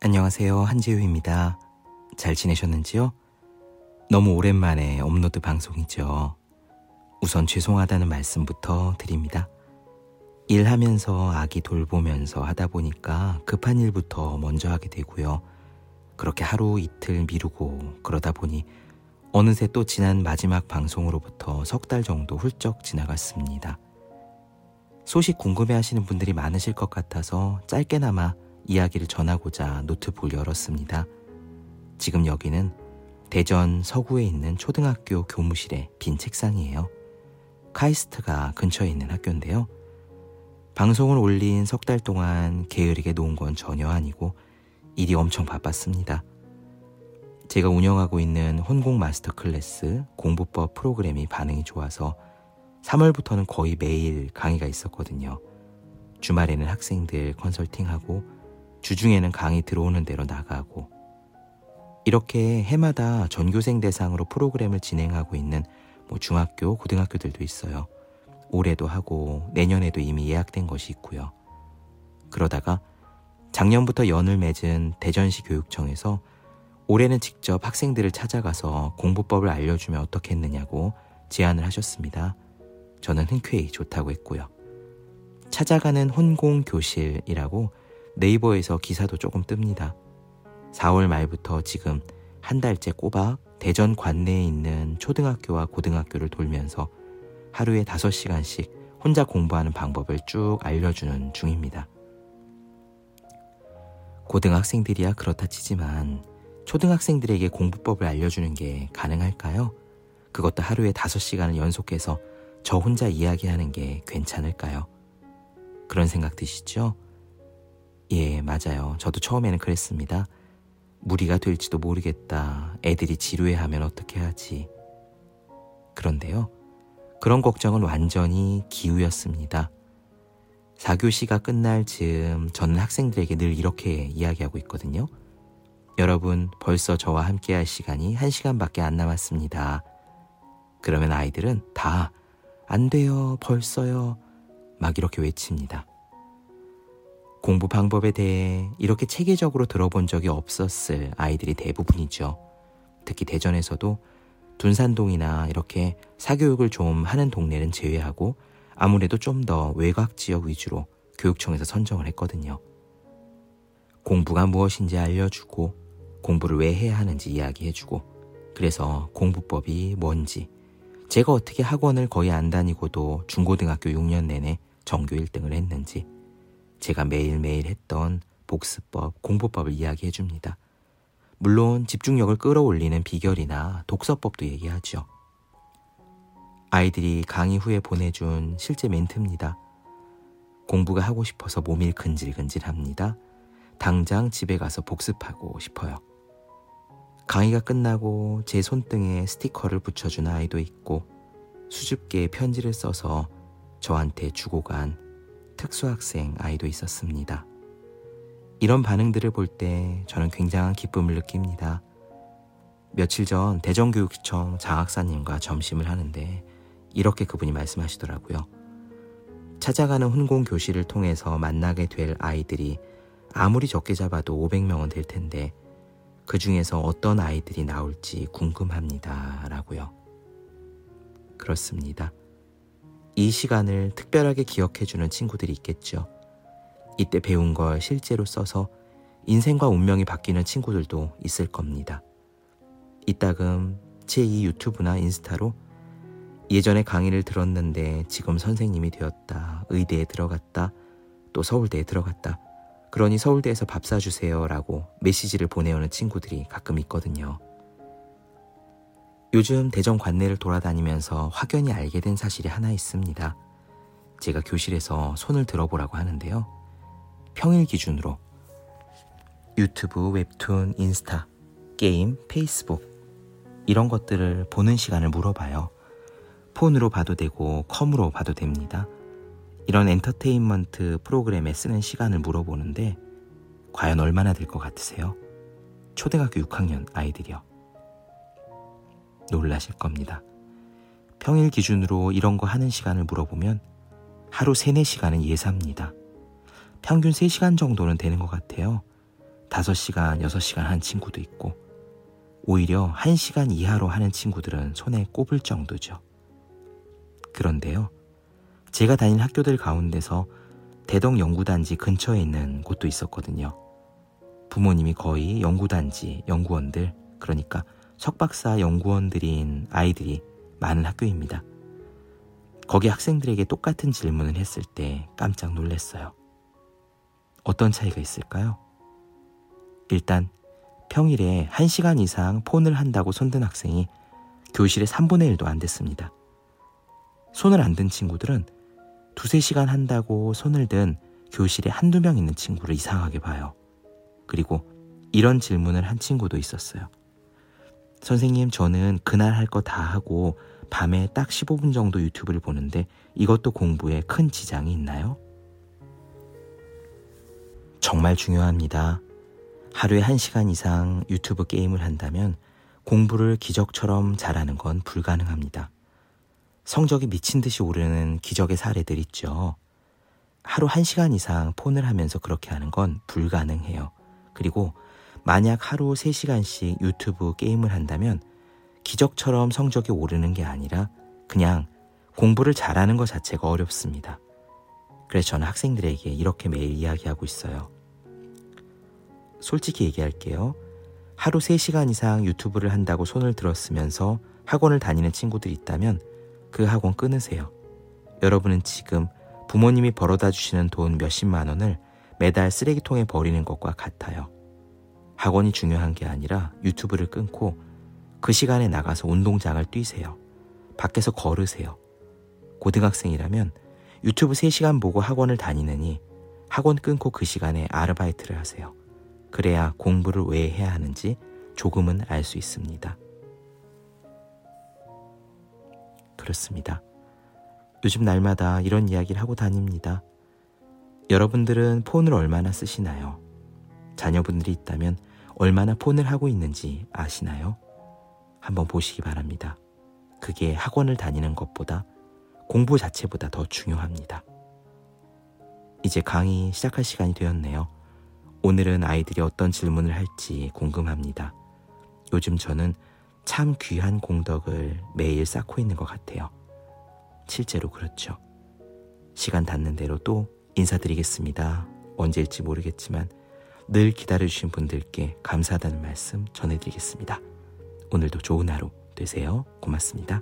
안녕하세요. 한지우입니다. 잘 지내셨는지요? 너무 오랜만에 업로드 방송이죠. 우선 죄송하다는 말씀부터 드립니다. 일하면서 아기 돌보면서 하다 보니까 급한 일부터 먼저 하게 되고요. 그렇게 하루 이틀 미루고 그러다 보니 어느새 또 지난 마지막 방송으로부터 석 달 정도 훌쩍 지나갔습니다. 소식 궁금해 하시는 분들이 많으실 것 같아서 짧게나마 이야기를 전하고자 노트북을 열었습니다. 지금 여기는 대전 서구에 있는 초등학교 교무실의 빈 책상이에요. 카이스트가 근처에 있는 학교인데요. 방송을 올린 석 달 동안 게으르게 놓은 건 전혀 아니고 일이 엄청 바빴습니다. 제가 운영하고 있는 혼공 마스터 클래스 공부법 프로그램이 반응이 좋아서 3월부터는 거의 매일 강의가 있었거든요. 주말에는 학생들 컨설팅하고 주중에는 강의 들어오는 대로 나가고 이렇게 해마다 전교생 대상으로 프로그램을 진행하고 있는 뭐 중학교, 고등학교들도 있어요. 올해도 하고 내년에도 이미 예약된 것이 있고요. 그러다가 작년부터 연을 맺은 대전시 교육청에서 올해는 직접 학생들을 찾아가서 공부법을 알려주면 어떻겠느냐고 제안을 하셨습니다. 저는 흔쾌히 좋다고 했고요. 찾아가는 혼공 교실이라고 네이버에서 기사도 조금 뜹니다. 4월 말부터 지금 한 달째 꼬박 대전 관내에 있는 초등학교와 고등학교를 돌면서 하루에 5시간씩 혼자 공부하는 방법을 쭉 알려주는 중입니다. 고등학생들이야 그렇다 치지만 초등학생들에게 공부법을 알려주는 게 가능할까요? 그것도 하루에 5시간을 연속해서 저 혼자 이야기하는 게 괜찮을까요? 그런 생각 드시죠? 예, 맞아요. 저도 처음에는 그랬습니다. 무리가 될지도 모르겠다. 애들이 지루해 하면 어떻게 하지? 그런데요. 그런 걱정은 완전히 기우였습니다. 4교시가 끝날 즈음 저는 학생들에게 늘 이렇게 이야기하고 있거든요. 여러분, 벌써 저와 함께 할 시간이 1시간밖에 안 남았습니다. 그러면 아이들은 다, 안 돼요, 벌써요. 막 이렇게 외칩니다. 공부 방법에 대해 이렇게 체계적으로 들어본 적이 없었을 아이들이 대부분이죠. 특히 대전에서도 둔산동이나 이렇게 사교육을 좀 하는 동네는 제외하고 아무래도 좀 더 외곽 지역 위주로 교육청에서 선정을 했거든요. 공부가 무엇인지 알려주고 공부를 왜 해야 하는지 이야기해주고 그래서 공부법이 뭔지 제가 어떻게 학원을 거의 안 다니고도 중고등학교 6년 내내 전교 1등을 했는지 제가 매일매일 했던 복습법, 공부법을 이야기해 줍니다. 물론 집중력을 끌어올리는 비결이나 독서법도 얘기하죠. 아이들이 강의 후에 보내준 실제 멘트입니다. 공부가 하고 싶어서 몸이 근질근질합니다. 당장 집에 가서 복습하고 싶어요. 강의가 끝나고 제 손등에 스티커를 붙여준 아이도 있고 수줍게 편지를 써서 저한테 주고 간 특수학생 아이도 있었습니다. 이런 반응들을 볼 때 저는 굉장한 기쁨을 느낍니다. 며칠 전 대전교육청 장학사님과 점심을 하는데 이렇게 그분이 말씀하시더라고요. 찾아가는 훈공 교실을 통해서 만나게 될 아이들이 아무리 적게 잡아도 500명은 될 텐데 그 중에서 어떤 아이들이 나올지 궁금합니다. 라고요. 그렇습니다. 이 시간을 특별하게 기억해주는 친구들이 있겠죠. 이때 배운 걸 실제로 써서 인생과 운명이 바뀌는 친구들도 있을 겁니다. 이따금 제2 유튜브나 인스타로 예전에 강의를 들었는데 지금 선생님이 되었다. 의대에 들어갔다. 또 서울대에 들어갔다. 그러니 서울대에서 밥 사주세요. 라고 메시지를 보내오는 친구들이 가끔 있거든요. 요즘 대전 관내를 돌아다니면서 확연히 알게 된 사실이 하나 있습니다. 제가 교실에서 손을 들어보라고 하는데요. 평일 기준으로 유튜브, 웹툰, 인스타, 게임, 페이스북 이런 것들을 보는 시간을 물어봐요. 폰으로 봐도 되고 컴으로 봐도 됩니다. 이런 엔터테인먼트 프로그램에 쓰는 시간을 물어보는데 과연 얼마나 될 것 같으세요? 초등학교 6학년 아이들이요. 놀라실 겁니다. 평일 기준으로 이런 거 하는 시간을 물어보면 하루 3, 4시간은 예사입니다. 평균 3시간 정도는 되는 것 같아요. 5시간, 6시간 한 친구도 있고, 오히려 1시간 이하로 하는 친구들은 손에 꼽을 정도죠. 그런데요, 제가 다닌 학교들 가운데서 대덕 연구단지 근처에 있는 곳도 있었거든요. 부모님이 거의 연구단지, 연구원들, 그러니까 석박사 연구원들인 아이들이 많은 학교입니다. 거기 학생들에게 똑같은 질문을 했을 때 깜짝 놀랐어요. 어떤 차이가 있을까요? 일단 평일에 1시간 이상 폰을 한다고 손든 학생이 교실에 3분의 1도 안 됐습니다. 손을 안 든 친구들은 두세 시간 한다고 손을 든 교실에 한두 명 있는 친구를 이상하게 봐요. 그리고 이런 질문을 한 친구도 있었어요. 선생님, 저는 그날 할 거 다 하고 밤에 딱 15분 정도 유튜브를 보는데 이것도 공부에 큰 지장이 있나요? 정말 중요합니다. 하루에 1시간 이상 유튜브 게임을 한다면 공부를 기적처럼 잘하는 건 불가능합니다. 성적이 미친 듯이 오르는 기적의 사례들 있죠. 하루 1시간 이상 폰을 하면서 그렇게 하는 건 불가능해요. 그리고 만약 하루 3시간씩 유튜브 게임을 한다면 기적처럼 성적이 오르는 게 아니라 그냥 공부를 잘하는 것 자체가 어렵습니다. 그래서 저는 학생들에게 이렇게 매일 이야기하고 있어요. 솔직히 얘기할게요. 하루 3시간 이상 유튜브를 한다고 손을 들었으면서 학원을 다니는 친구들이 있다면 그 학원 끊으세요. 여러분은 지금 부모님이 벌어다 주시는 돈 몇십만 원을 매달 쓰레기통에 버리는 것과 같아요. 학원이 중요한 게 아니라 유튜브를 끊고 그 시간에 나가서 운동장을 뛰세요. 밖에서 걸으세요. 고등학생이라면 유튜브 3시간 보고 학원을 다니느니 학원 끊고 그 시간에 아르바이트를 하세요. 그래야 공부를 왜 해야 하는지 조금은 알 수 있습니다. 그렇습니다. 요즘 날마다 이런 이야기를 하고 다닙니다. 여러분들은 폰을 얼마나 쓰시나요? 자녀분들이 있다면 얼마나 폰을 하고 있는지 아시나요? 한번 보시기 바랍니다. 그게 학원을 다니는 것보다 공부 자체보다 더 중요합니다. 이제 강의 시작할 시간이 되었네요. 오늘은 아이들이 어떤 질문을 할지 궁금합니다. 요즘 저는 참 귀한 공덕을 매일 쌓고 있는 것 같아요. 실제로 그렇죠. 시간 닿는 대로 또 인사드리겠습니다. 언제일지 모르겠지만 늘 기다려주신 분들께 감사하다는 말씀 전해드리겠습니다. 오늘도 좋은 하루 되세요. 고맙습니다.